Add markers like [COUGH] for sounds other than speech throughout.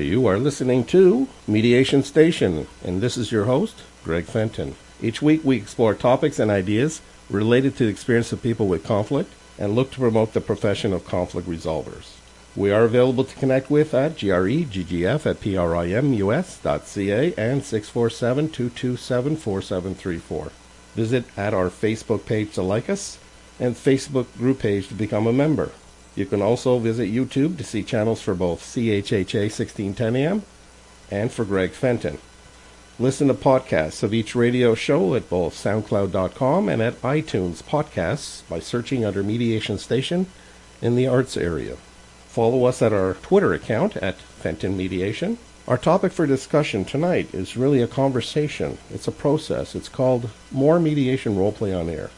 You are listening to Mediation Station, and this is your host, Greg Fenton. Each week we explore topics and ideas related to the experience of people with conflict and look to promote the profession of conflict resolvers. We are available to connect with at greggf at primus.ca and 647-227-4734. Visit at our Facebook page to like us and Facebook group page to become a member. You can also visit YouTube to see channels for both CHHA 1610 AM and for Greg Fenton. Listen to podcasts of each radio show at both SoundCloud.com and at iTunes Podcasts by searching under Mediation Station in the arts area. Follow us at our Twitter account at Fenton Mediation. Our topic for discussion tonight is really a conversation. It's a process. It's called More Mediation Roleplay on Air.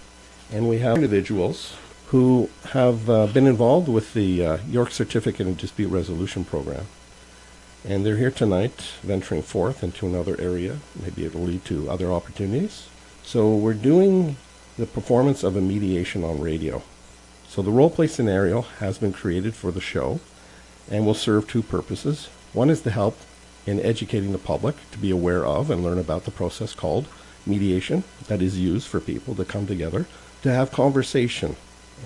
And we have individuals who have uh, been involved with the uh, York Certificate in Dispute Resolution Program. And they're here tonight, venturing forth into another area. Maybe it'll lead to other opportunities. So we're doing the performance of a mediation on radio. So the role play scenario has been created for the show and will serve two purposes. One is to help in educating the public to be aware of and learn about the process called mediation that is used for people to come together to have conversation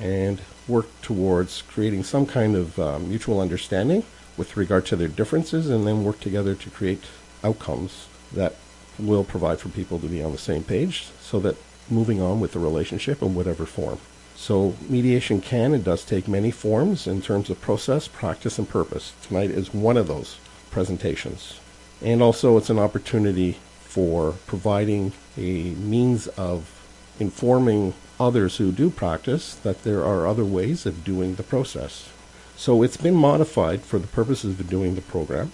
and work towards creating some kind of uh, mutual understanding with regard to their differences and then work together to create outcomes that will provide for people to be on the same page so that moving on with the relationship in whatever form. So mediation can and does take many forms in terms of process, practice, and purpose. Tonight is one of those presentations. And also it's an opportunity for providing a means of informing others who do practice that there are other ways of doing the process. So it's been modified for the purposes of doing the program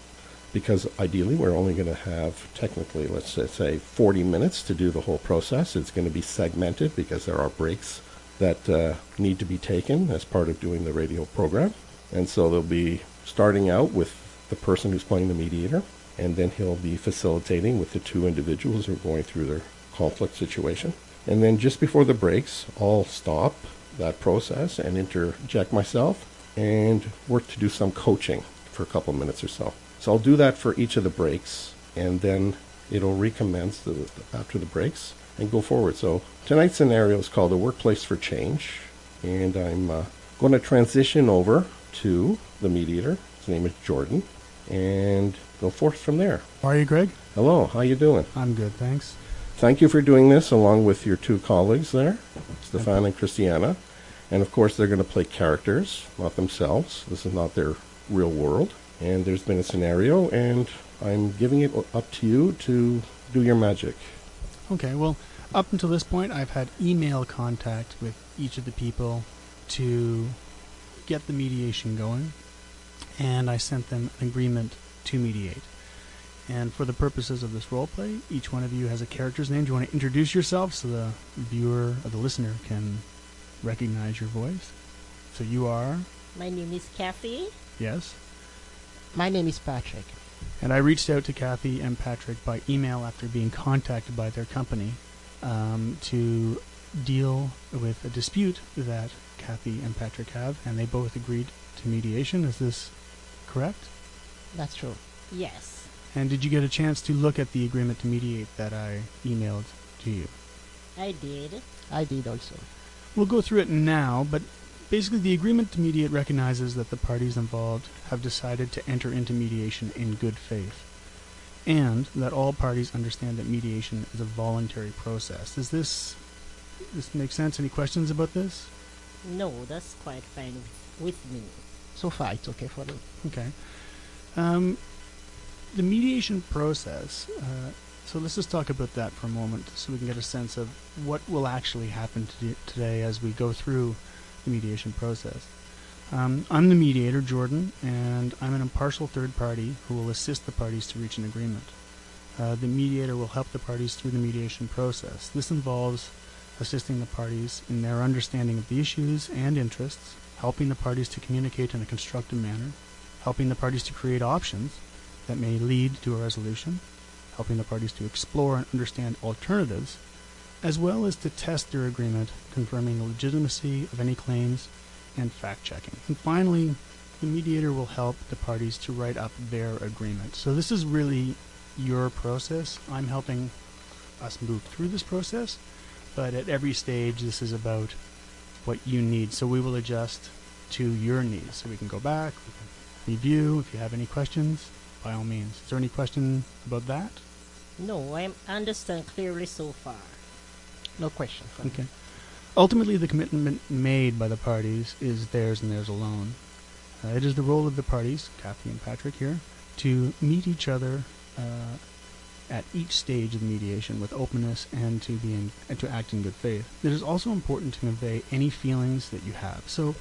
because ideally we're only going to have technically, let's say, 40 minutes to do the whole process. It's going to be segmented because there are breaks that uh, need to be taken as part of doing the radio program. And so they'll be starting out with the person who's playing the mediator, and then he'll be facilitating with the two individuals who are going through their conflict situation. And then just before the breaks, I'll stop that process and interject myself and work to do some coaching for a couple minutes or so. So I'll do that for each of the breaks, and then it'll recommence the, after the breaks and go forward. So tonight's scenario is called the Workplace for Change, and I'm uh, going to transition over to the mediator. His name is Jordan, and go forth from there. How are you, Greg? Hello, how you doing? I'm good, thanks. Thank you for doing this along with your two colleagues there, Stefan and Christiana. And of course, they're going to play characters, not themselves. This is not their real world. And there's been a scenario, and I'm giving it up to you to do your magic. Okay, well, up until this point, I've had email contact with each of the people to get the mediation going, and I sent them an agreement to mediate. And for the purposes of this role play, each one of you has a character's name. Do you want to introduce yourself so the viewer or the listener can recognize your voice? So you are? My name is Kathy. Yes. My name is Patrick. And I reached out to Kathy and Patrick by email after being contacted by their company um, to deal with a dispute that Kathy and Patrick have, and they both agreed to mediation. Is this correct? That's true. Yes. And did you get a chance to look at the agreement to mediate that I emailed to you? I did. I did also. We'll go through it now, but basically the agreement to mediate recognizes that the parties involved have decided to enter into mediation in good faith, and that all parties understand that mediation is a voluntary process. Does this this make sense? Any questions about this? No, that's quite fine with me. So far, it's okay for me. Okay. Um, the mediation process. Uh, so let's just talk about that for a moment, so we can get a sense of what will actually happen to today as we go through the mediation process. Um, I'm the mediator, Jordan, and I'm an impartial third party who will assist the parties to reach an agreement. Uh, the mediator will help the parties through the mediation process. This involves assisting the parties in their understanding of the issues and interests, helping the parties to communicate in a constructive manner, helping the parties to create options that may lead to a resolution, helping the parties to explore and understand alternatives, as well as to test their agreement, confirming the legitimacy of any claims and fact checking. And finally, the mediator will help the parties to write up their agreement. So this is really your process. I'm helping us move through this process, but at every stage, this is about what you need. So we will adjust to your needs. So we can go back, we can review. If you have any questions, by all means. Is there any question about that? No, I understand clearly so far. No question from Okay. Ultimately, the commitment made by the parties is theirs and theirs alone. Uh, it is the role of the parties, Kathy and Patrick here, to meet each other uh, at each stage of the mediation with openness and to be in, and to act in good faith. It is also important to convey any feelings that you have. So,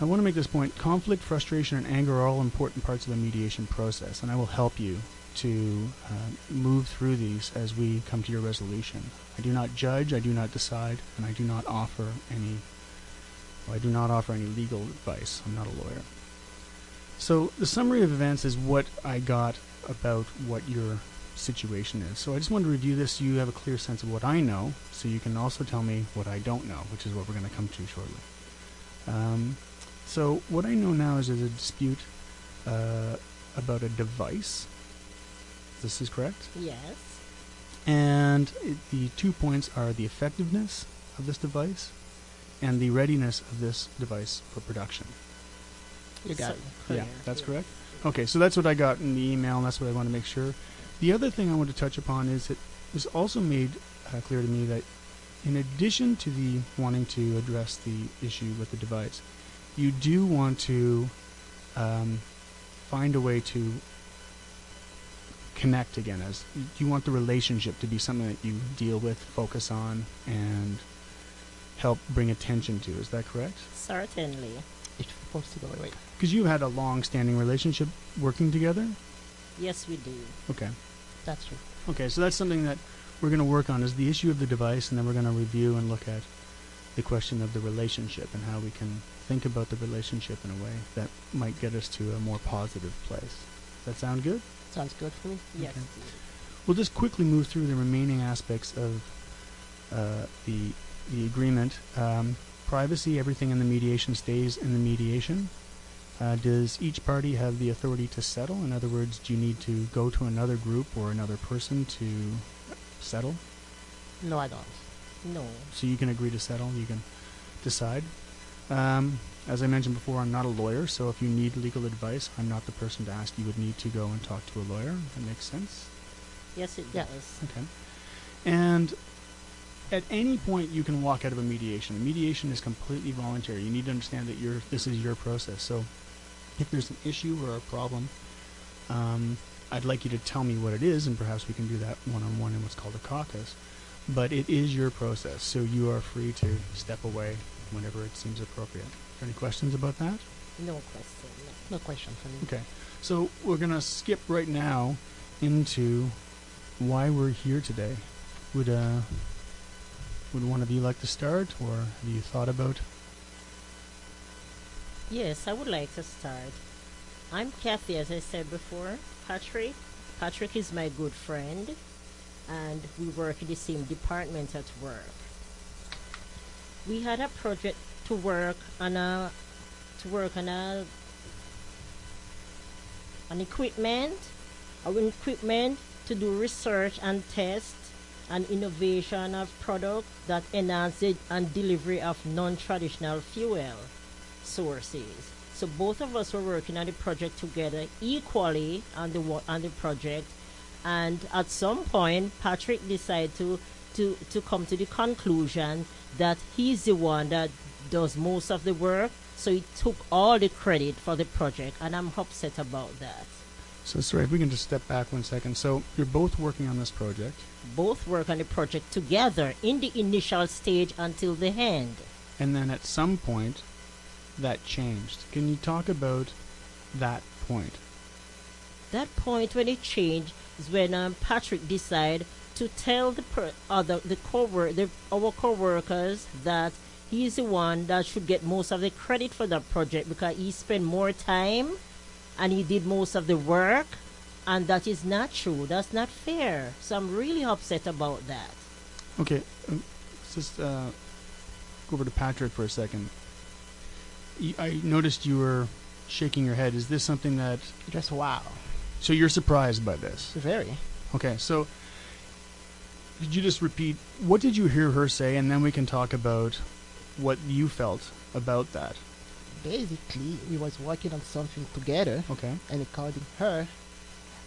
I want to make this point: conflict, frustration, and anger are all important parts of the mediation process, and I will help you to uh, move through these as we come to your resolution. I do not judge, I do not decide, and I do not offer any. Well, I do not offer any legal advice. I'm not a lawyer. So the summary of events is what I got about what your situation is. So I just wanted to review this so you have a clear sense of what I know, so you can also tell me what I don't know, which is what we're going to come to shortly. Um, so what I know now is there's a dispute uh, about a device. This is correct. Yes. And it, the two points are the effectiveness of this device and the readiness of this device for production. You got So- it. Yeah, that's yes. correct. Okay, so that's what I got in the email, and that's what I want to make sure. The other thing I want to touch upon is it was also made uh, clear to me that in addition to the wanting to address the issue with the device, you do want to um, find a way to connect again. As you want the relationship to be something that you deal with, focus on, and help bring attention to. Is that correct? Certainly. It's possible. Wait. Because you had a long-standing relationship working together. Yes, we do. Okay. That's true. Okay, so that's something that we're going to work on is the issue of the device, and then we're going to review and look at the question of the relationship and how we can think about the relationship in a way that might get us to a more positive place. Does that sound good? Sounds good for me. Yes. Okay. We'll just quickly move through the remaining aspects of uh, the the agreement. Um, privacy, everything in the mediation stays in the mediation. Uh, does each party have the authority to settle? In other words, do you need to go to another group or another person to settle? No, I don't. No. So you can agree to settle. You can decide. Um, as I mentioned before, I'm not a lawyer, so if you need legal advice, I'm not the person to ask. You would need to go and talk to a lawyer. That makes sense. Yes, it Yeah. does. Okay. And at any point, you can walk out of a mediation. A mediation is completely voluntary. You need to understand that your this is your process. So, if there's an issue or a problem, um, I'd like you to tell me what it is, and perhaps we can do that one on one in what's called a caucus. But it is your process, so you are free to step away whenever it seems appropriate. Any questions about that? No question. no. No question for me. Okay. So we're gonna skip right now into why we're here today. Would uh would one of you like to start or have you thought about Yes, I would like to start. I'm Kathy, as I said before. Patrick. Patrick is my good friend, and we work in the same department at work. We had a project to work on a to work on a an equipment, our equipment to do research and test and innovation of product that enhance the and delivery of non-traditional fuel sources. So both of us were working on the project together equally on the on the project, and at some point, Patrick decided to to to come to the conclusion that he's the one that does most of the work. So he took all the credit for the project, and I'm upset about that. so sorry if we can just step back one second. So you're both working on this project Both work on the project together in the initial stage until the end. and then at some point that changed. Can you talk about that point? that point when it changed is when um, Patrick decided to tell the per- other the co the our co-workers that he's the one that should get most of the credit for that project because he spent more time and he did most of the work and that is not true that's not fair so i'm really upset about that Okay, um, just uh, go over to Patrick for a second. Y- I noticed you were shaking your head. Is this something that Just wow. So you're surprised by this? Very. Okay, so could you just repeat what did you hear her say, and then we can talk about what you felt about that. Basically, we was working on something together, Okay. and according her,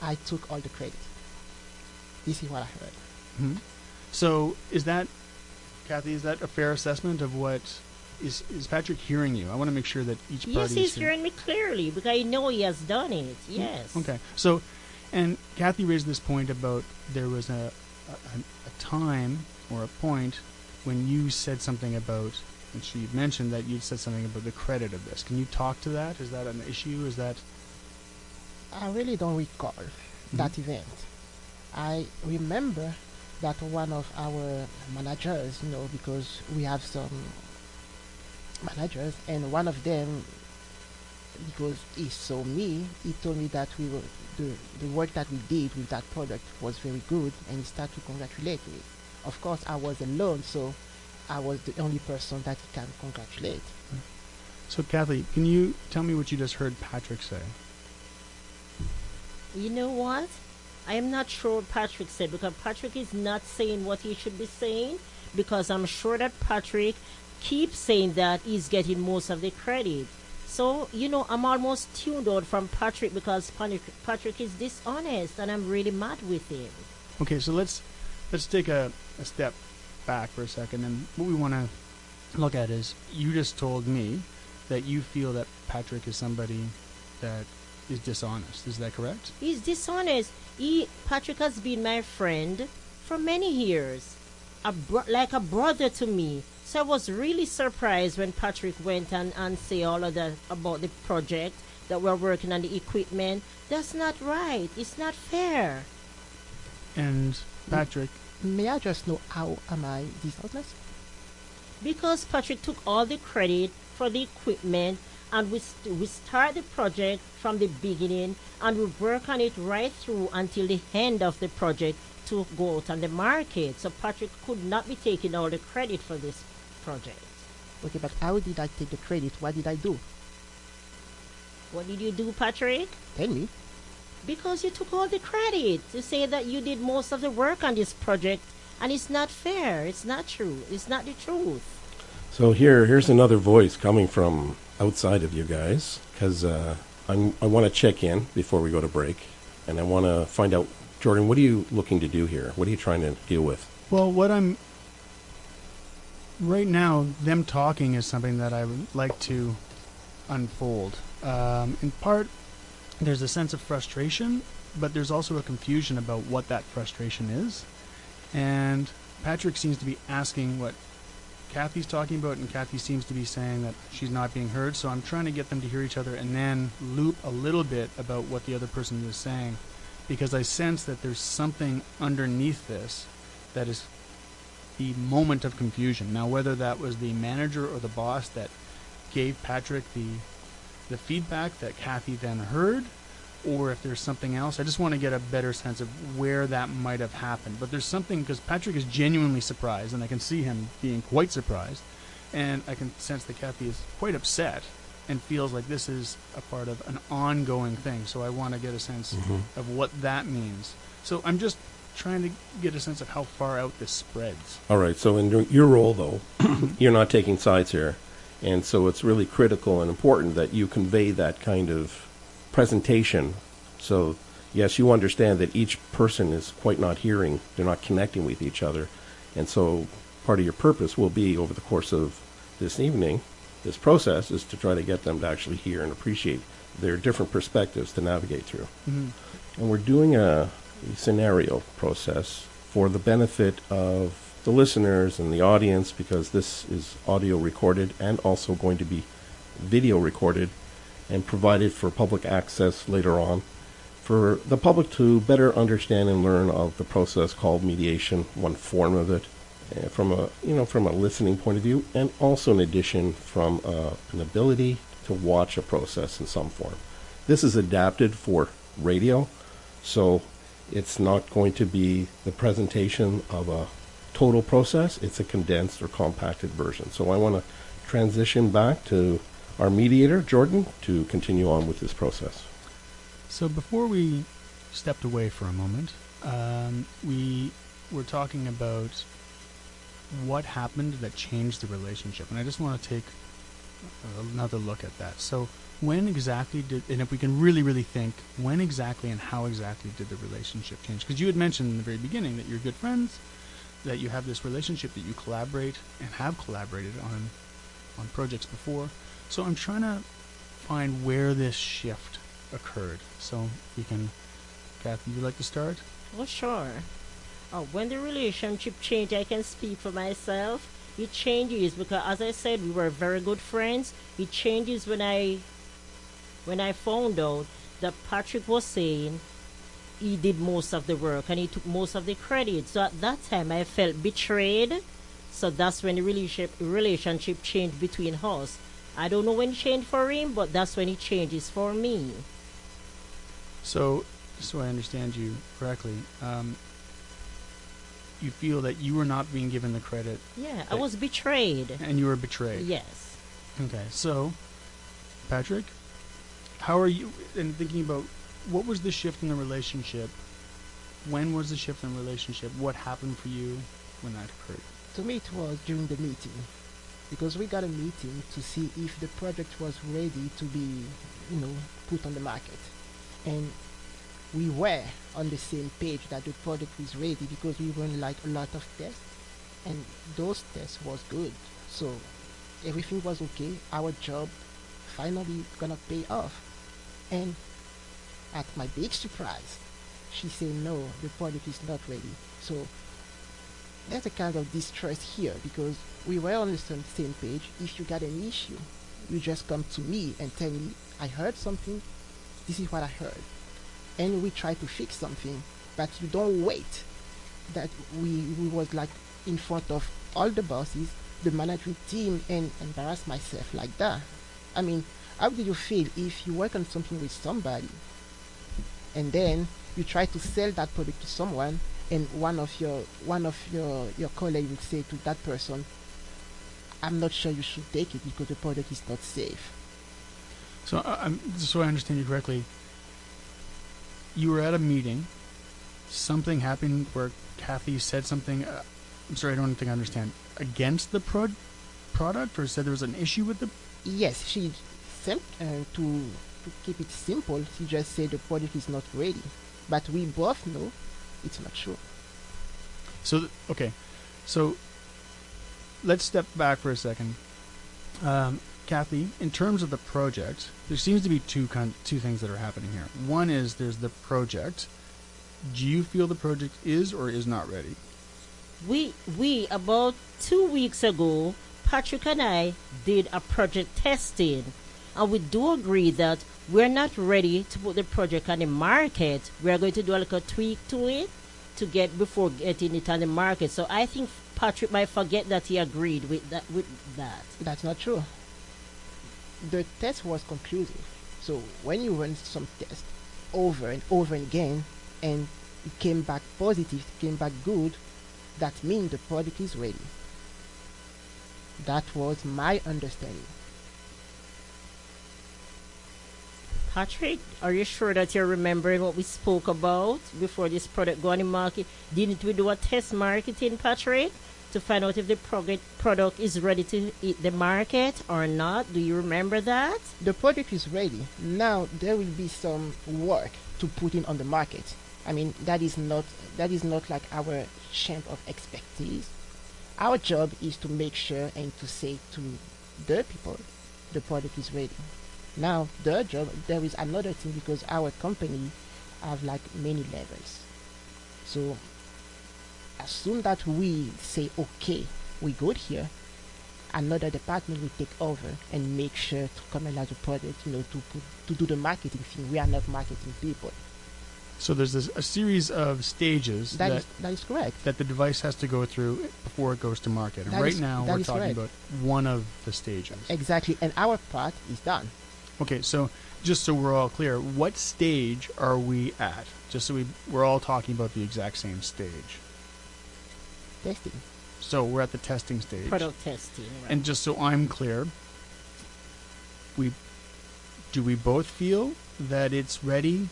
I took all the credit. This is what I heard. hmm So is that, Kathy? Is that a fair assessment of what is is Patrick hearing you? I want to make sure that each party. Yes, is he's hearing- hearing me clearly because I know he has done it. Yes. Mm, okay. So, and Kathy raised this point about there was a, a, a time or a point when you said something about, and she mentioned that you said something about the credit of this. Can you talk to that? Is that an issue? Is that I really don't recall mm-hmm. that event. I remember that one of our managers, you know, because we have some managers, and one of them, because he saw me, he told me that we were the the work that we did with that product was very good, and he started to congratulate me. Of course, I was alone, so I was the only person that he can congratulate. so? Kathy, can you tell me what you just heard Patrick say? You know what? I am not sure what Patrick said because Patrick is not saying what he should be saying because I'm sure that Patrick keeps saying that he's getting most of the credit. So, you know, I'm almost tuned out from Patrick because Patrick, Patrick is dishonest and I'm really mad with him. Okay, so let's let's take a, a step back for a second, and what we want to look at is you just told me that you feel that Patrick is somebody that is dishonest. Is that correct? He's dishonest. He, Patrick has been my friend for many years, a bro- like a brother to me. So I was really surprised when Patrick went and, and say all of that about the project that we're working on the equipment. That's not right. It's not fair. And Patrick, May I just know how am I dishonest? Because Patrick took all the credit for the equipment and we, st- we start the project from the beginning and we work on it right through until the end of the project to go out on the market. So Patrick could not be taking all the credit for this project. Okay, but how did I take the credit? What did I do? What did you do, Patrick? Tell me. Because you took all the credit to say that you did most of the work on this project and it's not fair. It's not true. It's not the truth. So here, here's another voice coming from outside of you guys, because uh, I'm, I want to check in before we go to break, and I want to find out, Jordan, what are you looking to do here? What are you trying to deal with? well, what I'm right now, them talking is something that I would like to unfold. Um, in part, there's a sense of frustration, but there's also a confusion about what that frustration is. And Patrick seems to be asking what Kathy's talking about, and Kathy seems to be saying that she's not being heard. So I'm trying to get them to hear each other and then loop a little bit about what the other person is saying, because I sense that there's something underneath this that is the moment of confusion. Now, whether that was the manager or the boss that gave Patrick the the feedback that Kathy then heard, or if there's something else, I just want to get a better sense of where that might have happened. But there's something because Patrick is genuinely surprised, and I can see him being quite surprised, and I can sense that Kathy is quite upset and feels like this is a part of an ongoing thing. So I want to get a sense mm-hmm. of what that means. So I'm just trying to get a sense of how far out this spreads. All right, so in your- role, though, [COUGHS] you're not taking sides here. And so it's really critical and important that you convey that kind of presentation. So, yes, you understand that each person is quite not hearing, they're not connecting with each other. And so part of your purpose will be over the course of this evening, this process is to try to get them to actually hear and appreciate their different perspectives to navigate through. Mm-hmm. And we're doing a scenario process for the benefit of the listeners and the audience because this is audio recorded and also going to be video recorded and provided for public access later on for the public to better understand and learn of the process called mediation, one form of it, uh, from a you know from a listening point of view, and also in addition from uh, an ability to watch a process in some form. This is adapted for radio, so it's not going to be the presentation of a total process. It's a condensed or compacted version. So I want to transition back to our mediator, Jordan, to continue on with this process. So before we stepped away for a moment, um, we were talking about what happened that changed the relationship, and I just want to take another look at that. So when exactly did, and if we can really, really think, when exactly and how exactly did the relationship change? Because you had mentioned in the very beginning that you're good friends, that you have this relationship, that you collaborate and have collaborated on on projects before. So I'm trying to find where this shift occurred. So you can, Kathy, you like to start? Oh, sure. Oh, when the relationship changed, I can speak for myself. It changes because, as I said, we were very good friends. It changes when I, when I found out that Patrick was saying he did most of the work and he took most of the credit. So at that time, I felt betrayed. So that's when the relationship relationship changed between us. I don't know when it changed for him, but that's when it changes for me. So, so I understand you correctly, um, you feel that you were not being given the credit Yeah, I was betrayed. and you were betrayed. Yes. Okay, so, Patrick, how are you, in thinking about what was the shift in the relationship? When was the shift in the relationship? What happened for you when that occurred? To me, it was during the meeting because we got a meeting to see if the project was ready to be, you know, put on the market, and we were on the same page that the product was ready because we run like a lot of tests, and those tests was good. So everything was okay. Our job finally gonna pay off, and at my big surprise, she said no, the product is not ready. So there's a kind of distrust here because we were on the same page. If you got an issue, you just come to me and tell me, I heard something, this is what I heard. And we try to fix something, but you don't wait that we, we was like in front of all the bosses, the management team, and embarrass myself like that. I mean, how do you feel if you work on something with somebody and then you try to sell that product to someone and one of your one of your your colleagues will say to that person i'm not sure you should take it because the product is not safe So, uh, I'm, so I understand you correctly. You were at a meeting. Something happened where Kathy said something. Uh, I'm sorry, I don't think I understand. Against the pro- product, or said there was an issue with the. yes she sim- uh, to to keep it simple he just said the product is not ready but we both know it's not true So th- okay, so let's step back for a second. Um, Kathy, in terms of the project, there seems to be two kind two things that are happening here. One is there's the project. Do you feel the project is or is not ready? We we about two weeks ago, Patrick and I did a project testing, and we do agree that we're not ready to put the project on the market. We're going to do a little tweak to it to get before getting it on the market. So I think Patrick might forget that he agreed with that with that. that's not true the test was conclusive so when you run some tests over and over again and it came back positive it came back good that means the product is ready that was my understanding Patrick, are you sure that you're remembering what we spoke about before this product go on the market? Didn't we do a test marketing, Patrick, to find out if the product product is ready to hit the market or not? Do you remember that? the product is ready now there will be some work to put it on the market i mean that is not that is not like our champ of expertise our job is to make sure and to say to the people the product is ready now the job there is another thing because our company have like many levels so as soon that we say okay we good here another department will take over and make sure to come commercialize the product, you know, to put, to do the marketing thing. We are not marketing people. So there's this, a series of stages that that is that is correct. that the device has to go through before it goes to market. And That right is- now we're talking correct. about one of the stages. Exactly, and our part is done. Okay, so just so we're all clear, what stage are we at? Just so we we're all talking about the exact same stage. Testing. So we're at the testing stage. Product testing, right? And just so I'm clear, we do we both feel that it's ready?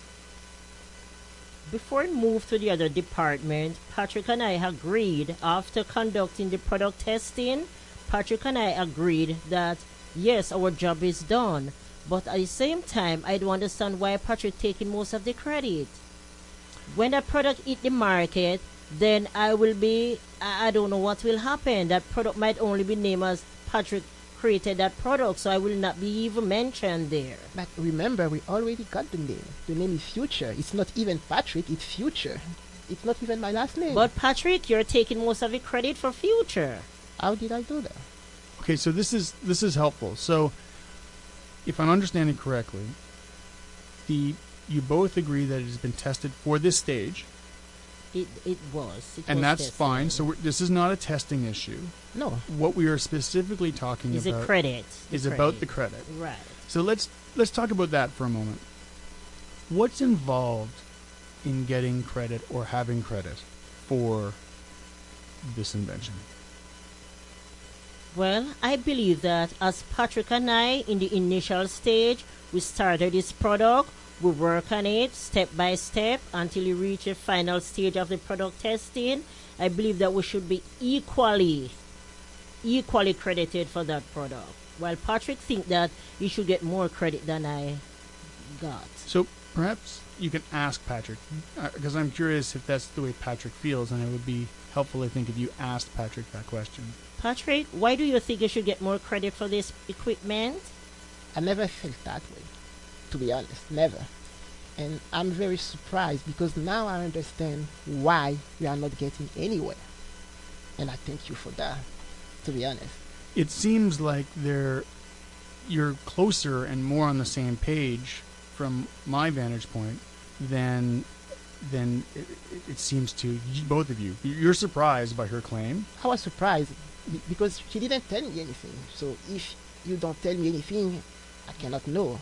Before we move to the other department, Patrick and I agreed after conducting the product testing, Patrick and I agreed that yes, our job is done. But at the same time, I don't understand why Patrick taking most of the credit. When that product hit the market, then I will be, I I don't know what will happen. That product might only be named as Patrick created that product, so I will not be even mentioned there. But remember, we already got the name. The name is Future. It's not even Patrick, it's Future. It's not even my last name. But Patrick, you're taking most of the credit for future. how did I do that? Okay, so this is this is helpful. So, if I'm understanding correctly, the you both agree that it has been tested for this stage, It it was. It and was that's tested. fine. So we're, this is not a testing issue. No. What we are specifically talking about is about a credit. is about the credit. right. So let's let's talk about that for a moment. What's involved in getting credit or having credit for this invention? Well, I believe that as Patrick and I, in the initial stage, we started this product, we work on it step by step until we reach the final stage of the product testing. I believe that we should be equally, equally credited for that product. While Patrick think that he should get more credit than I got. So perhaps you can ask Patrick, uh, because I'm curious if that's the way Patrick feels, and it would be helpful, I think, if you asked Patrick that question. Patrick, why do you think you should get more credit for this equipment? I never felt that way, to be honest, never. And I'm very surprised because now I understand why we are not getting anywhere. And I thank you for that, to be honest. It seems like they're you're closer and more on the same page from my vantage point than than it, it- it seems to both of you. You're surprised by her claim. I was surprised because she didn't tell me anything. So if you don't tell me anything, I cannot know.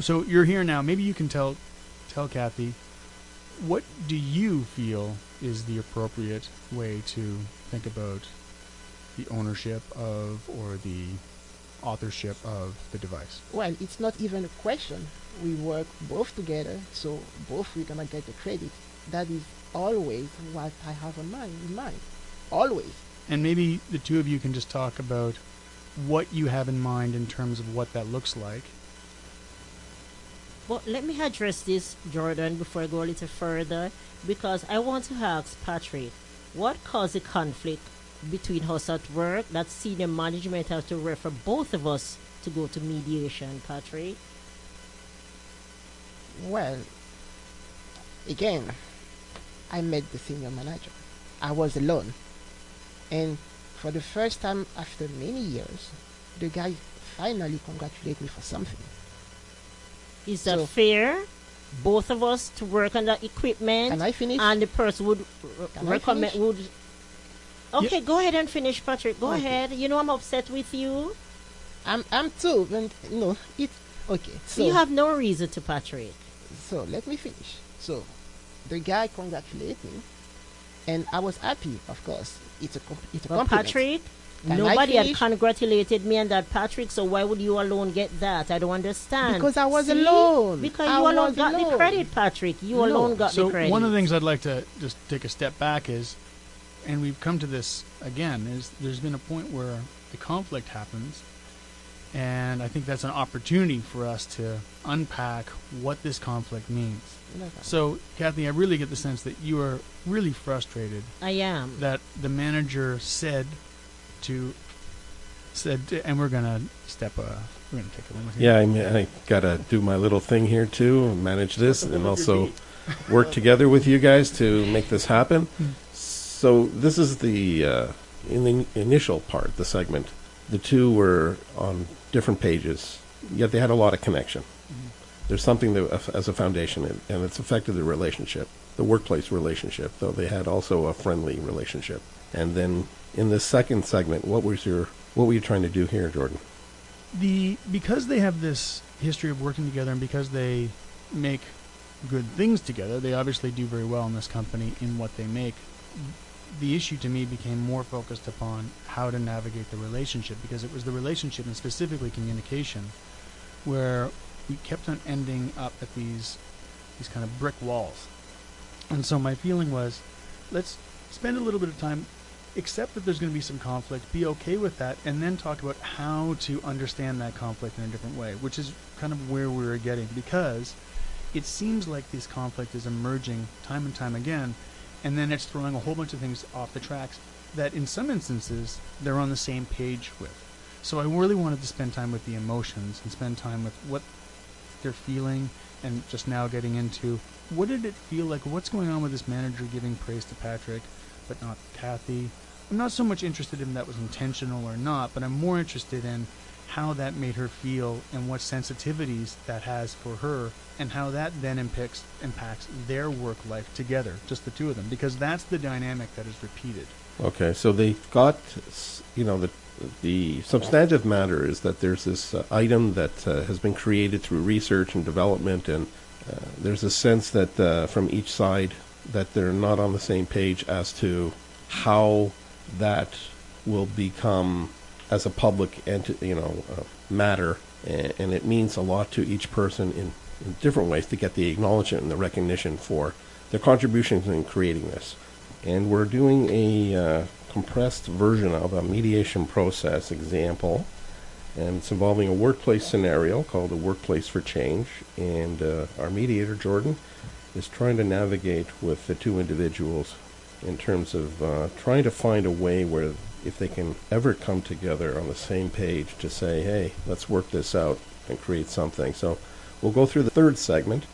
So you're here now. Maybe you can tell tell Kathy what do you feel is the appropriate way to think about the ownership of or the authorship of the device. Well, it's not even a question. We work both together, so both we're gonna get the credit. That is always what I have in mind. In mind, always. And maybe the two of you can just talk about what you have in mind in terms of what that looks like. But let me address this, Jordan, before I go a little further, because I want to ask Patrick, what caused the conflict between us at work that senior management has to refer both of us to go to mediation, Patrick? Well, again, I met the senior manager. I was alone, and for the first time after many years, the guy finally congratulated me for something. Is that So- fair? Both of us to work on the equipment, Can I finish? and the person would Can recommend finish? would. Okay, go ahead and finish, Patrick. Go Okay. ahead. You know I'm upset with you. I'm I'm too, and you know it. Okay, so you have no reason to, Patrick. So let me finish. So the guy congratulated me, and I was happy. Of course, it's a comp- it's a Well, compliment. Patrick, Can nobody had congratulated me and that Patrick, so why would you alone get that? I don't understand. Because I was See? alone. Because I you alone was got the credit, Patrick. You No. alone got so the credit. one of the things I'd like to just take a step back is, and we've come to this again, is there's been a point where the conflict happens, and I think that's an opportunity for us to unpack what this conflict means. Never. So, Kathy, I really get the sense that you are really frustrated I am. that the manager said to said, to, and we're gonna step. Uh, we're gonna take a moment. here. Yeah, I, mean, I gotta do my little thing here too, manage this, and also [LAUGHS] work together with you guys to make this happen. So this is the uh, in the initial part, the segment. The two were on different pages, yet they had a lot of connection. There's something that, as a foundation, and- it's affected the relationship, the workplace relationship. Though they had also a friendly relationship. And then in this second segment, what was your what were you trying to do here, Jordan? the because they have this history of working together and because they make good things together, they obviously do very well in this company in what they make. The issue to me became more focused upon how to navigate the relationship because it was the relationship and specifically communication where we kept on ending up at these these kind of brick walls. And so my feeling was, let's spend a little bit of time, accept that there's going to be some conflict, be okay with that, and then talk about how to understand that conflict in a different way, which is kind of where we were getting because it seems like this conflict is emerging time and time again, and then it's throwing a whole bunch of things off the tracks that in some instances they're on the same page with. So I really wanted to spend time with the emotions and spend time with what they're feeling and just now getting into what did it feel like? What's going on with this manager giving praise to Patrick but not Kathy? I'm not so much interested in that was intentional or not, but I'm more interested in how that made her feel and what sensitivities that has for her and how that then impacts impacts their work life together, just the two of them, because that's the dynamic that is repeated. Okay, so they got, you know, the the substantive matter is that there's this uh, item that uh, has been created through research and development, and uh, there's a sense that uh, from each side that they're not on the same page as to how that will become as a public enti- you know, uh, matter, and, and it means a lot to each person in, in different ways to get the acknowledgement and the recognition for their contributions in creating this. And we're doing a uh, compressed version of a mediation process example. And it's involving a workplace scenario called a workplace for change. And uh, our mediator jordan is trying to navigate with the two individuals in terms of uh, trying to find a way where if they can ever come together on the same page to say hey let's work this out and create something. So we'll go through the third segment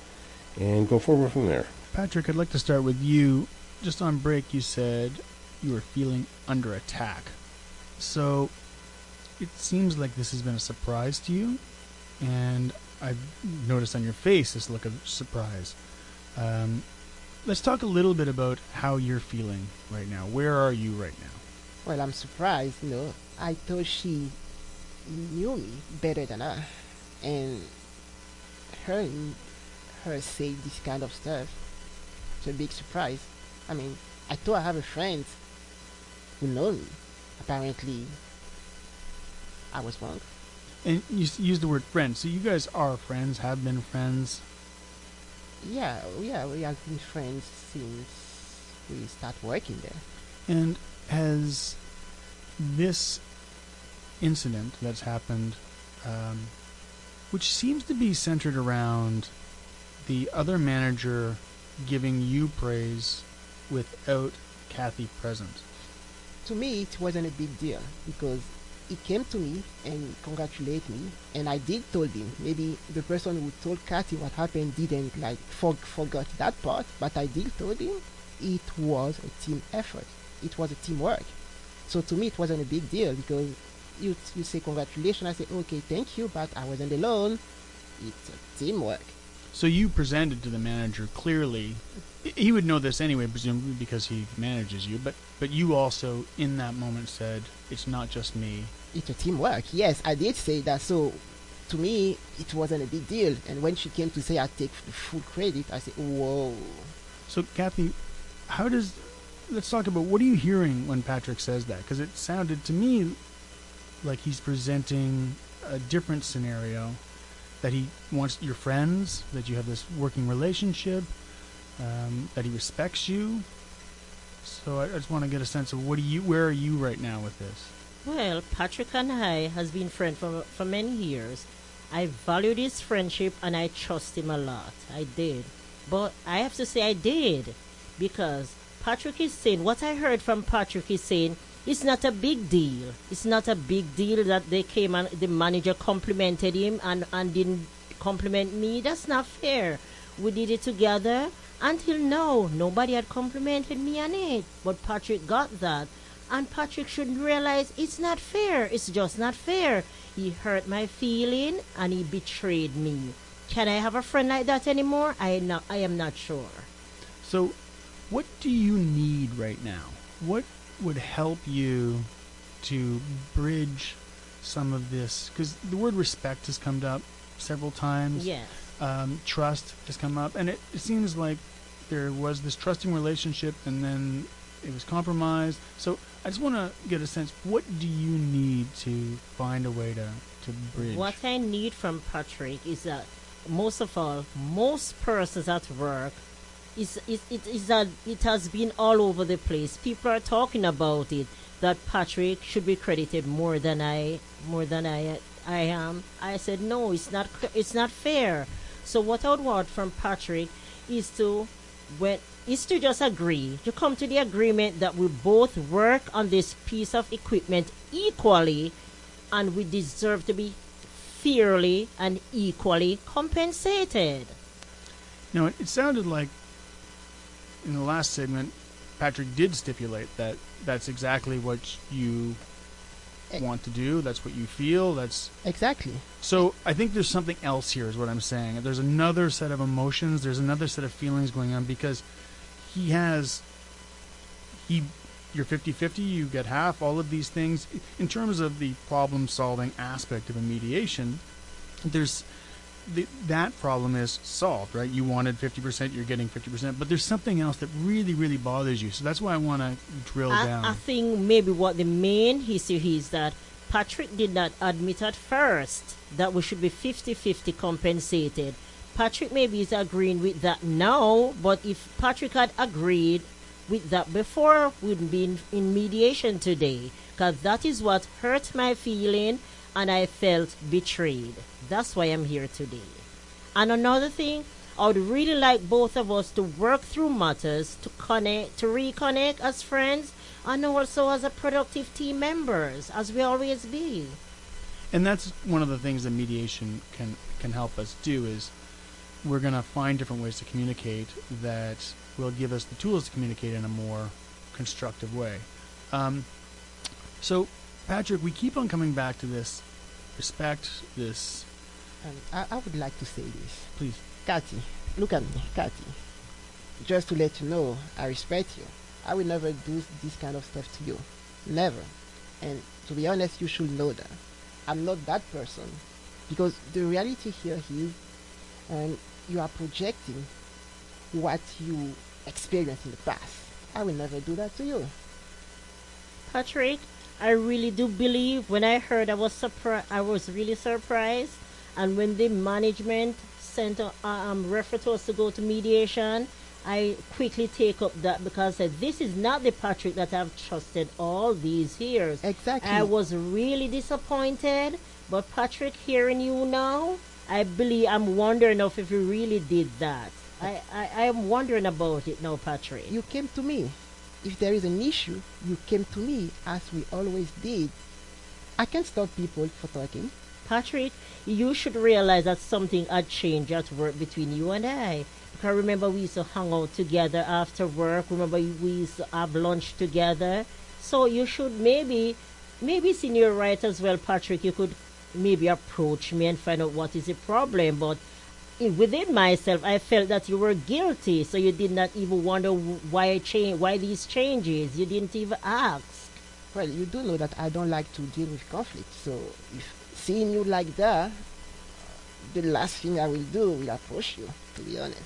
and go forward from there Patrick, I'd like to start with you. Just on break, you said you were feeling under attack. So it seems like this has been a surprise to you, and I've noticed on your face this look of surprise. Um, let's talk a little bit about how you're feeling right now. Where are you right now? Well, I'm surprised, you know. I thought she knew me better than I, And hearing her say this kind of stuff, it's a big surprise. I mean, I thought I have a friend who know me. Apparently, I was wrong. And you s- used the word friend. So you guys are friends, have been friends. Yeah, yeah, we have been friends since we start working there. And has this incident that's happened, um, which seems to be centered around the other manager giving you praise without Kathy present? to me it wasn't a big deal because he came to me and congratulated me and I did told him. Maybe the person who told Kathy what happened didn't like for, forgot that part but I did told him it was a team effort. It was a teamwork. So to me it wasn't a big deal because you you say congratulations I say okay thank you but I wasn't alone it's a teamwork So you presented to the manager clearly. He would know this anyway, presumably because he manages you. But but you also, in that moment, said it's not just me. it's a teamwork. Yes, I did say that. So to me, it wasn't a big deal. And when she came to say I take the full credit, I said, whoa. So Kathy, how does? Let's talk about what are you hearing when Patrick says that? Because it sounded to me like he's presenting a different scenario. That he wants your friends, that you have this working relationship, um, that he respects you. So I, I just want to get a sense of what do you, where are you right now with this? Well, Patrick and I has been friends for, for many years. I valued his friendship and I trust him a lot. I did. But I have to say I did. Because Patrick is saying, what I heard from Patrick is saying, it's not a big deal. It's not a big deal that they came and the manager complimented him and, and didn't compliment me. That's not fair. We did it together. Until now, nobody had complimented me on it. But Patrick got that. And Patrick should realize it's not fair. It's just not fair. He hurt my feeling and he betrayed me. Can I have a friend like that anymore? I no, I am not sure. So, what do you need right now? What would help you to bridge some of this? Because the word respect has come up several times. Yes. Um, trust has come up, and it, it seems like there was this trusting relationship, and then it was compromised. So, I just want to get a sense: what do you need to find a way to to to bridge. What I need from Patrick is that most of all, most persons at work is it, it that it has been all over the place. People are talking about it that Patrick should be credited more than I more than I I am. I said no, it's not it's not fair. So what I would want from Patrick is to when is to just agree to come to the agreement that we both work on this piece of equipment equally and we deserve to be fairly and equally compensated. Now, it sounded like in the last segment, Patrick did stipulate that that's exactly what you Eh. want to do. That's what you feel. That's Exactly. so. I think there's something else here, is what I'm saying. There's another set of emotions. There's another set of feelings going on because he has he. You're 50-50, you get half, all of these things. In terms of the problem-solving aspect of a mediation, there's the, that problem is solved, right? You wanted 50%, you're getting 50%, but there's something else that really, really bothers you. So that's why I want to drill down. I, I think maybe what the main issue is that Patrick did not admit at first that we should be 50 50 compensated. Patrick maybe is agreeing with that now, but if Patrick had agreed with that before, we wouldn't be in, in mediation today. Because that is what hurt my feeling and I felt betrayed. That's why I'm here today. And another thing, I would really like both of us to work through matters to connect, to reconnect as friends, and also as a productive team members, as we always be. and that's one of the things that mediation can can help us do is we're going to find different ways to communicate that will give us the tools to communicate in a more constructive way. Um, so, Patrick, we keep on coming back to this respect, this And I, I would like to say this. please. Kathy, look at me, Kathy. Just to let you know, I respect you. I will never do this kind of stuff to you. Never. And to be honest, you should know that. I'm not that person. Because the reality here is um, you are projecting what you experienced in the past. I will never do that to you. Patrick, I really do believe when I heard I was surprised, I was really surprised. And when the management sent a um, refer to us to go to mediation, I quickly take up that because this is not the Patrick that I've trusted all these years. Exactly. I was really disappointed, but Patrick, hearing you now, I believe I'm wondering if you really did that. I, I, I am wondering about it now, Patrick. you came to me. If there is an issue, you came to me as we always did. I can't stop people for talking. Patrick, you should realize that something had changed at work between you and I. Because remember, we used to hang out together after work. Remember, we used to have lunch together. So you should maybe, maybe it's in your right as well, Patrick. You could maybe approach me and find out what is the problem. But within myself, I felt that you were guilty. So you did not even wonder why change, why these changes. You didn't even ask. Well, you do know that I don't like to deal with conflict. So if seeing you like that, the last thing I will do will approach you. To be honest.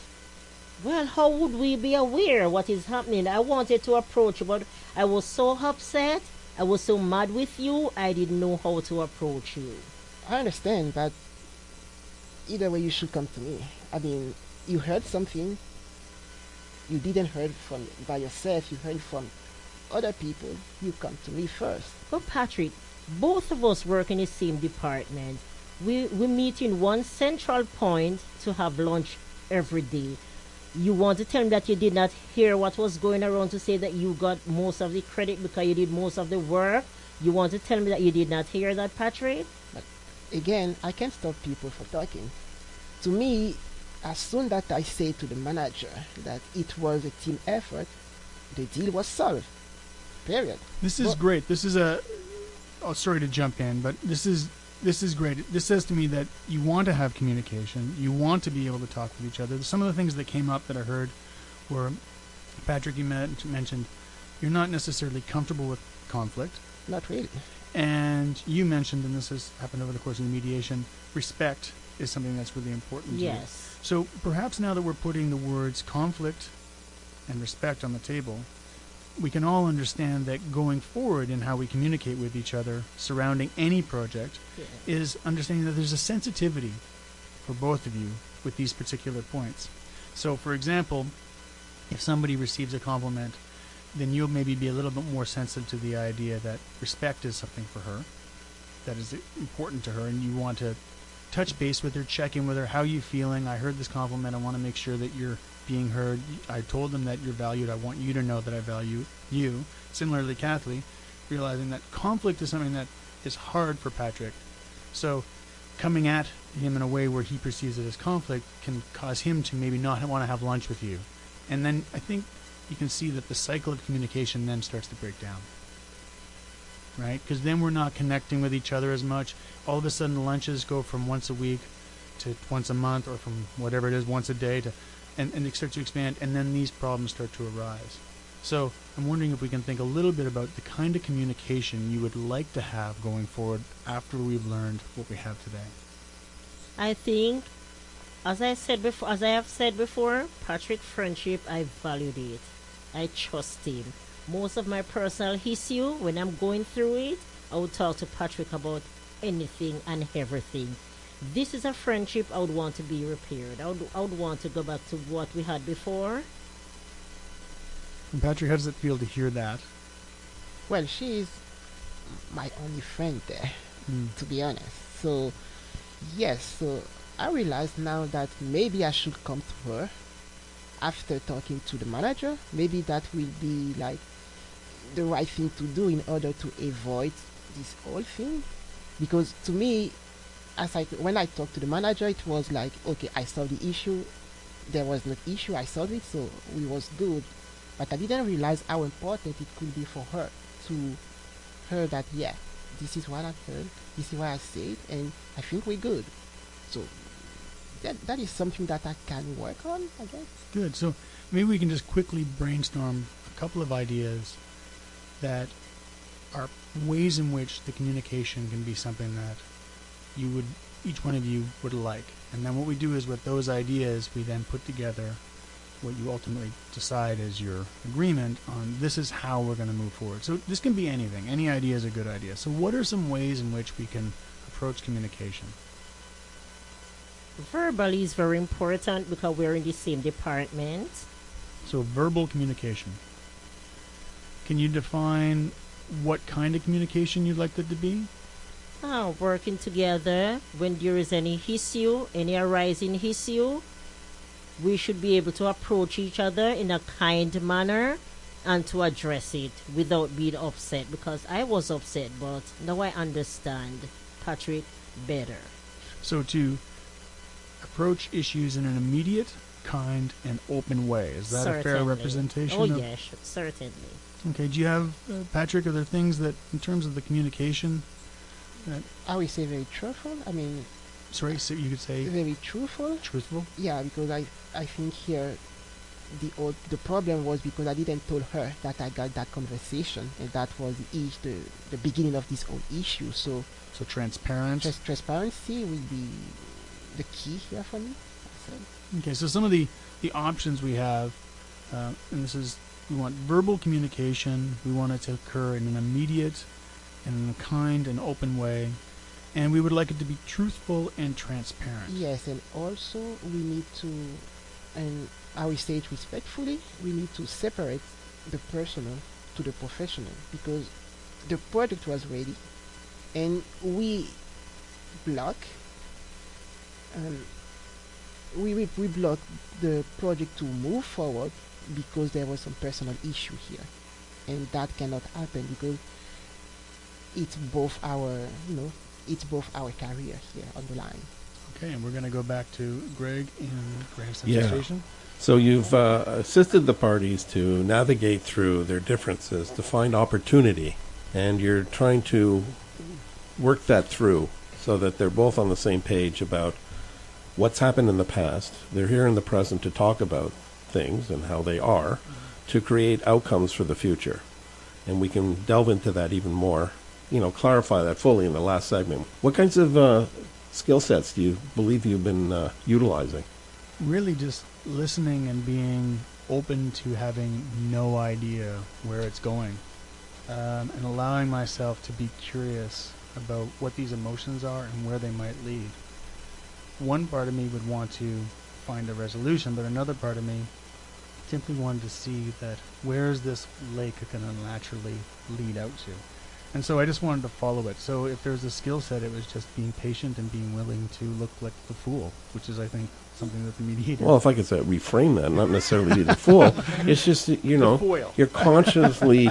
Well, how would we be aware what is happening? I wanted to approach you, but I was so upset. I was so mad with you. I didn't know how to approach you. I understand, but either way, you should come to me. I mean, you heard something. You didn't heard from by yourself. You heard from other people. You come to me first. But Patrick, both of us work in the same department. We we meet in one central point to have lunch every day. You want to tell me that you did not hear what was going around to say that you got most of the credit because you did most of the work? You want to tell me that you did not hear that, Patrick? Again, I can't stop people from talking. To me, as soon that I say to the manager that it was a team effort, the deal was solved. Period. This is Well- great. This is a. Oh, sorry to jump in, but this is this is great. This says to me that you want to have communication. You want to be able to talk with each other. Some of the things that came up that I heard were Patrick, you men- mentioned you're not necessarily comfortable with conflict, Not really. And you mentioned, and this has happened over the course of the mediation, respect is something that's really important. to. Yes. So perhaps now that we're putting the words conflict and respect on the table, we can all understand that going forward in how we communicate with each other surrounding any project Yeah. is understanding that there's a sensitivity for both of you with these particular points. So, for example, if somebody receives a compliment, then you'll maybe be a little bit more sensitive to the idea that respect is something for her, that is important to her, and you want to touch base with her, check in with her. How are you feeling? I heard this compliment. I want to make sure that you're being heard. I told them that you're valued. I want you to know that I value you. Similarly, Kathleen, realizing that conflict is something that is hard for Patrick. So, coming at him in a way where he perceives it as conflict can cause him to maybe not want to have lunch with you. And then I think you can see that the cycle of communication then starts to break down. Right? Because then we're not connecting with each other as much. All of a sudden, lunches go from once a week to once a month, or from whatever it is, once a day, to, and, and it starts to expand, and then these problems start to arise. So I'm wondering if we can think a little bit about the kind of communication you would like to have going forward after we've learned what we have today. I think, as I said before, as I have said before, Patrick friendship, I valued it. I trust him. Most of my personal issue, when I'm going through it, I would talk to Patrick about anything and everything. This is a friendship I would want to be repaired. I would, I would want to go back to what we had before. And Patrick, how does it feel to hear that? Well, she's my only friend there, Mm. to be honest. So, yes, so I realize now that maybe I should come to her after talking to the manager. Maybe that will be like the right thing to do in order to avoid this whole thing. Because to me, as I when I talked to the manager, it was like, okay, I solved the issue. There was no issue. I solved it, so we was good. But I didn't realize how important it could be for her to her that yeah, this is what I've heard, this is what I said, and I think we're good. So that that is something that I can work on, I guess. Good. So maybe we can just quickly brainstorm a couple of ideas that are ways in which the communication can be something that you would each one of you would like. And then what we do is with those ideas we then put together what you ultimately decide is your agreement on this is how we're going to move forward. So this can be anything. Any idea is a good idea. So what are some ways in which we can approach communication? Verbally is very important because we're in the same department. So verbal communication. Can you define what kind of communication you'd like that to be? Ah, working together when there is any issue, any arising issue, we should be able to approach each other in a kind manner and to address it without being upset because I was upset, but now I understand Patrick better. So to approach issues in an immediate, kind, and open way. Is that a fair representation? Oh, of- yes, certainly. Okay. Do you have uh, Patrick? Are there things that, in terms of the communication, that I will say very truthful. I mean, sorry, so you could say very truthful. truthful? Yeah, because I I think here the old, the problem was because I didn't tell her that I got that conversation, and that was the is- the the beginning of this whole issue. So So transparent. trans- transparency will be the key here for me. Okay, so some of the, the options we have, uh, and this is, we want verbal communication, we want it to occur in an immediate and in a kind and open way, and we would like it to be truthful and transparent. yes, and also we need to, and I will say it respectfully, we need to separate the personal to the professional because the product was ready, and we block, um, we, we we block the project to move forward because there was some personal issue here, and that cannot happen because it's both our you know it's both our career here on the line. Okay, and we're going to go back to Greg in Greg Central Yeah. Station. So you've uh, assisted the parties to navigate through their differences to find opportunity, and you're trying to work that through so that they're both on the same page about what's happened in the past. They're here in the present to talk about things and how they are, to create outcomes for the future. And we can delve into that even more, you know, clarify that fully in the last segment. What kinds of uh, skill sets do you believe you've been uh, utilizing? Really just listening and being open to having no idea where it's going um, and allowing myself to be curious about what these emotions are and where they might lead. One part of me would want to find a resolution, but another part of me simply wanted to see that where is this lake going to naturally lead out to. And so I just wanted to follow it. So if there's a skill set, it was just being patient and being willing to look like the fool, which is, I think, something that the mediator. Well, if I could say, reframe that, not necessarily be the fool. [LAUGHS] It's just you know, you're consciously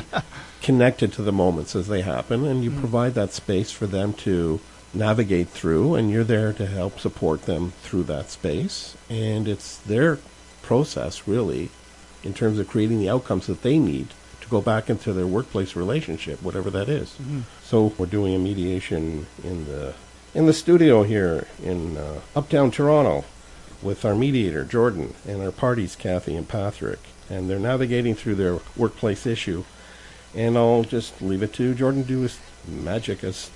connected to the moments as they happen, and you Mm. provide that space for them to navigate through, and you're there to help support them through that space. And it's their process, really, in terms of creating the outcomes that they need to go back into their workplace relationship, whatever that is. Mhm. So we're doing a mediation in the in the studio here in uh, Uptown Toronto with our mediator Jordan and our parties Kathy and Patrick, and they're navigating through their workplace issue. And I'll just leave it to Jordan to do his magic as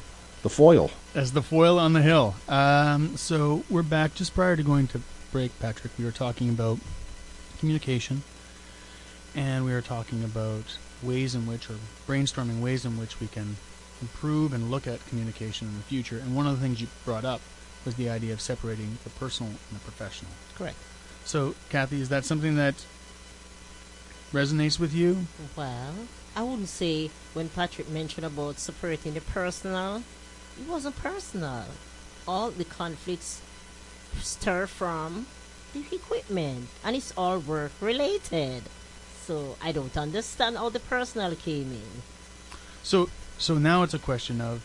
the fool. as the fool on the hill. Um, so we're back just prior to going to break, Patrick. We were talking about communication, and we were talking about ways in which, or brainstorming ways in which we can improve and look at communication in the future. And one of the things you brought up was the idea of separating the personal and the professional. Correct. So, Kathy, is that something that resonates with you? Well, I wouldn't say when Patrick mentioned about separating the personal, it wasn't personal. All the conflicts stir from the equipment, and it's all work related. So I don't understand how the personal came in. So, so now it's a question of.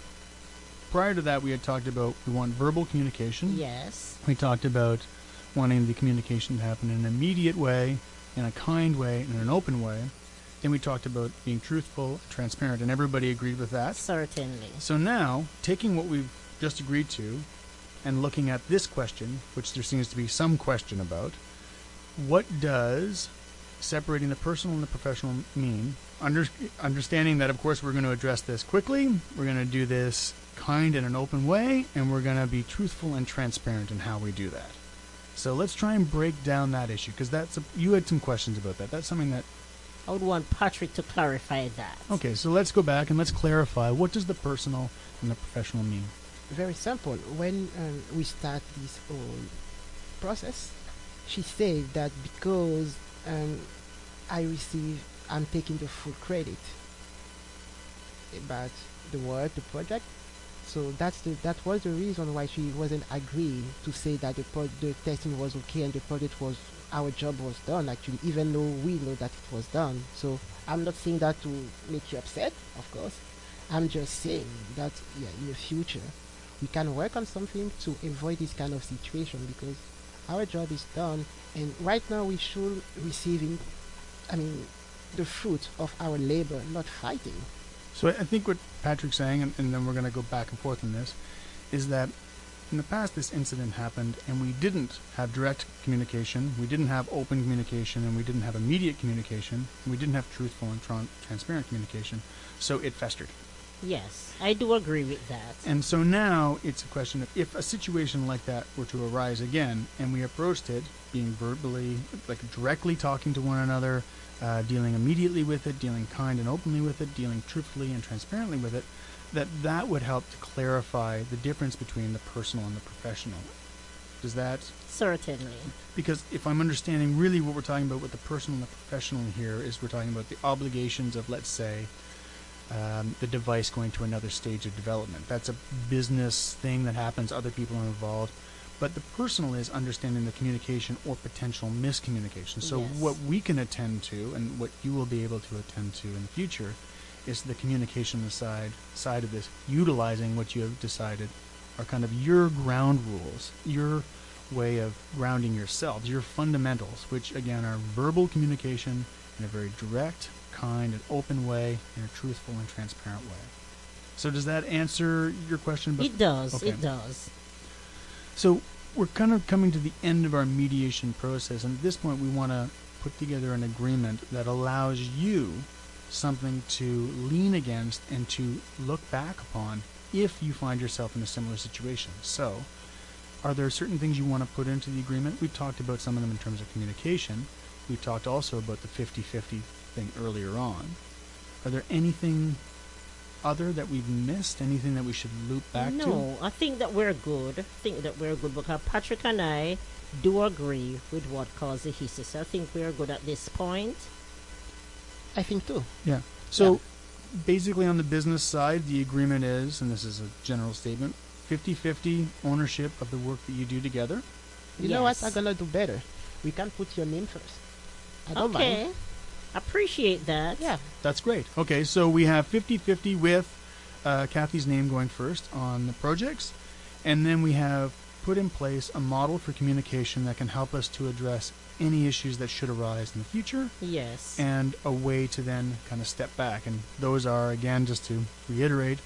Prior to that, we had talked about we want verbal communication. Yes. We talked about wanting the communication to happen in an immediate way, in a kind way, in an open way. Then we talked about being truthful, transparent, and everybody agreed with that. Certainly. So now, taking what we've just agreed to and looking at this question, which there seems to be some question about, what does separating the personal and the professional mean? Under, understanding that, of course, we're going to address this quickly, we're going to do this kind in an open way, and we're going to be truthful and transparent in how we do that. So let's try and break down that issue because that's a, you had some questions about that. That's something that I would want Patrick to clarify that. okay. So let's go back and let's clarify what does the personal and the professional mean. Very simple. When um, we start this whole process, she said that because um, I receive, I'm taking the full credit about the work, the project. So that's the that was the reason why she wasn't agreeing to say that the pro- the testing was okay and the project was our job was done actually, even though we know that it was done. So I'm not saying that to make you upset, of course. I'm just saying that yeah, in the future we can work on something to avoid this kind of situation because our job is done and right now we should receiving I mean the fruit of our labor, not fighting. So I think what Patrick's saying, and, and then we're going to go back and forth on this, is that in the past this incident happened and we didn't have direct communication, we didn't have open communication, and we didn't have immediate communication, we didn't have truthful and tran- transparent communication, so it festered. Yes, I do agree with that. And so now it's a question of if a situation like that were to arise again and we approached it being verbally, like directly talking to one another, uh, dealing immediately with it, dealing kind and openly with it, dealing truthfully and transparently with it, that that would help to clarify the difference between the personal and the professional. Does that Certainly. because if I'm understanding really what we're talking about with the personal and the professional here is we're talking about the obligations of let's say um, the device going to another stage of development. That's a business thing that happens. Other people are involved. But the personal is understanding the communication or potential miscommunication. So Yes. what we can attend to and what you will be able to attend to in the future is the communication side side of this, utilizing what you have decided are kind of your ground rules, your way of grounding yourselves, your fundamentals, which again are verbal communication in a very direct, kind, and open way, in a truthful and transparent way. So does that answer your question? It does. Okay. It does. so we're kind of coming to the end of our mediation process, and at this point, we want to put together an agreement that allows you something to lean against and to look back upon if you find yourself in a similar situation. So, are there certain things you want to put into the agreement? We've talked about some of them in terms of communication. we talked also about the 50-50 thing earlier on. Are there anything other that we've missed? Anything that we should loop back to? no, I think that we're good. I think that we're good because Patrick and I do agree with what caused the hissy. I think we're good at this point. I think too. Yeah. So basically on the business side, the agreement is, and this is a general statement, 50-50 ownership of the work that you do together. You know what? I'm gonna do better. We can put your name first. I don't Okay. mind. Appreciate that. Yeah. That's great. Okay, so we have 50-50 with uh, Kathy's name going first on the projects, and then we have put in place a model for communication that can help us to address any issues that should arise in the future, Yes. and a way to then kind of step back. And those are, again, just to reiterate,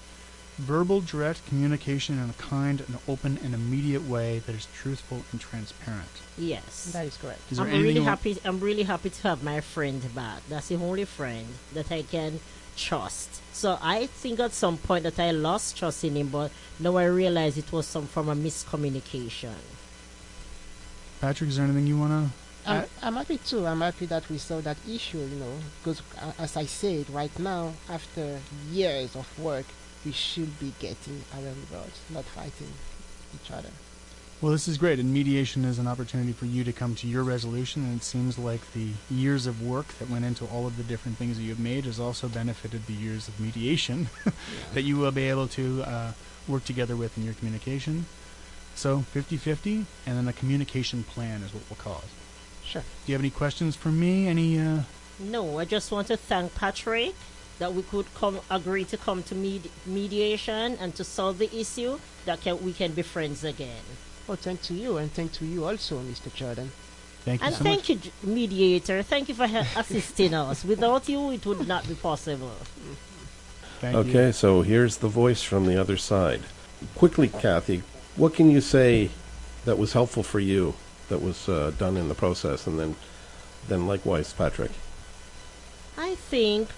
verbal direct communication in a kind and open and immediate way that is truthful and transparent. yes. That is correct. Is I'm really you want- happy. I'm really happy to have my friend back. That's the only friend that I can trust. So I think at some point that I lost trust in him, but now I realize it was some form of miscommunication. Patrick, is there anything you want to? I'm, I'm happy too. I'm happy that we solved that issue, you know, because uh, as I said, right now, after years of work, we should be getting our results, not fighting each other. Well, this is great, and mediation is an opportunity for you to come to your resolution. And it seems like the years of work that went into all of the different things that you've made has also benefited the years of mediation [LAUGHS] that you will be able to uh, work together with in your communication. So 50-50, and then a communication plan is what we'll call it. Sure. Do you have any questions for me? Any? Uh, No, I just want to thank Patrick that we could come agree to come to med- mediation and to solve the issue. That can, we can be friends again. Oh, thank to you, and thank to you also, Mr. Jordan. thank you And so much. thank you, mediator. Thank you for he- assisting [LAUGHS] us. Without you, it would not be possible. Thank Okay, you. so here's the voice from the other side. Quickly, Kathy, what can you say that was helpful for you that was uh, done in the process, and then, then likewise, Patrick. I think,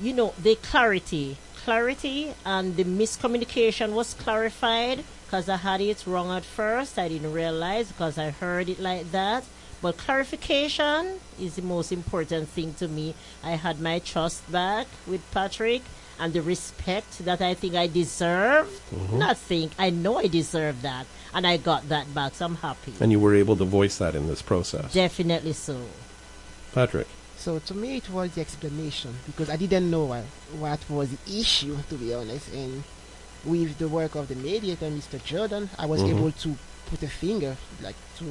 you know, the clarity, clarity and the miscommunication was clarified because I had it wrong at first. I didn't realize because I heard it like that. But clarification is the most important thing to me. I had my trust back with Patrick and the respect that I think I deserve. Not think, I know I deserve that. And I got that back, so I'm happy. And you were able to voice that in this process. Definitely so. Patrick. So to me, it was the explanation because I didn't know what, what was the issue, to be honest. And with the work of the mediator, Mr. Jordan, I was Mhm. able to put a finger, like to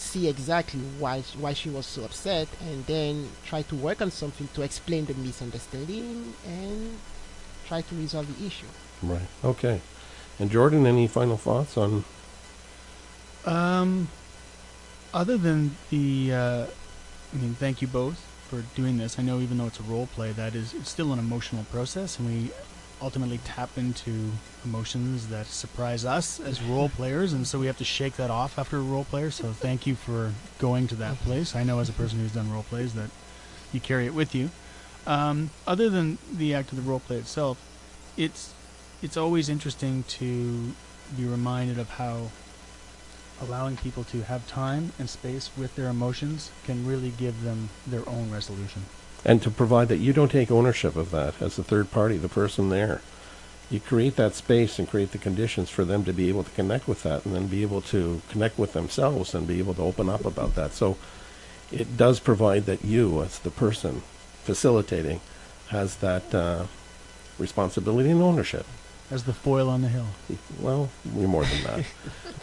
see exactly why why she was so upset, and then try to work on something to explain the misunderstanding and try to resolve the issue. Right. Okay. And Jordan, any final thoughts on? Um, other than the, uh, I mean, thank you both for doing this. I know even though it's a role play, that is it's still an emotional process, and we ultimately tap into emotions that surprise us as role players, and so we have to shake that off after a role player. So thank you for going to that place. I know as a person who's done role plays that you carry it with you. Um, other than the act of the role play itself, it's it's always interesting to be reminded of how allowing people to have time and space with their emotions can really give them their own resolution. And to provide that you don't take ownership of that as a third party, the person there. You create that space and create the conditions for them to be able to connect with that and then be able to connect with themselves and be able to open up about that. So it does provide that you, as the person facilitating, has that uh, responsibility and ownership. As the fool on the hill. [LAUGHS] Well, we're more than that.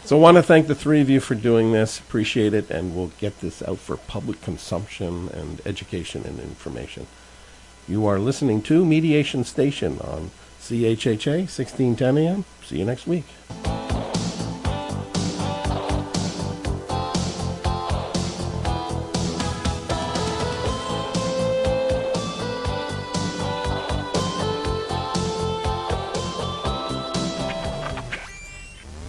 so I want to thank the three of you for doing this. Appreciate it, and we'll get this out for public consumption and education and information. You are listening to Mediation Station on CHHA 1610 AM. See you next week.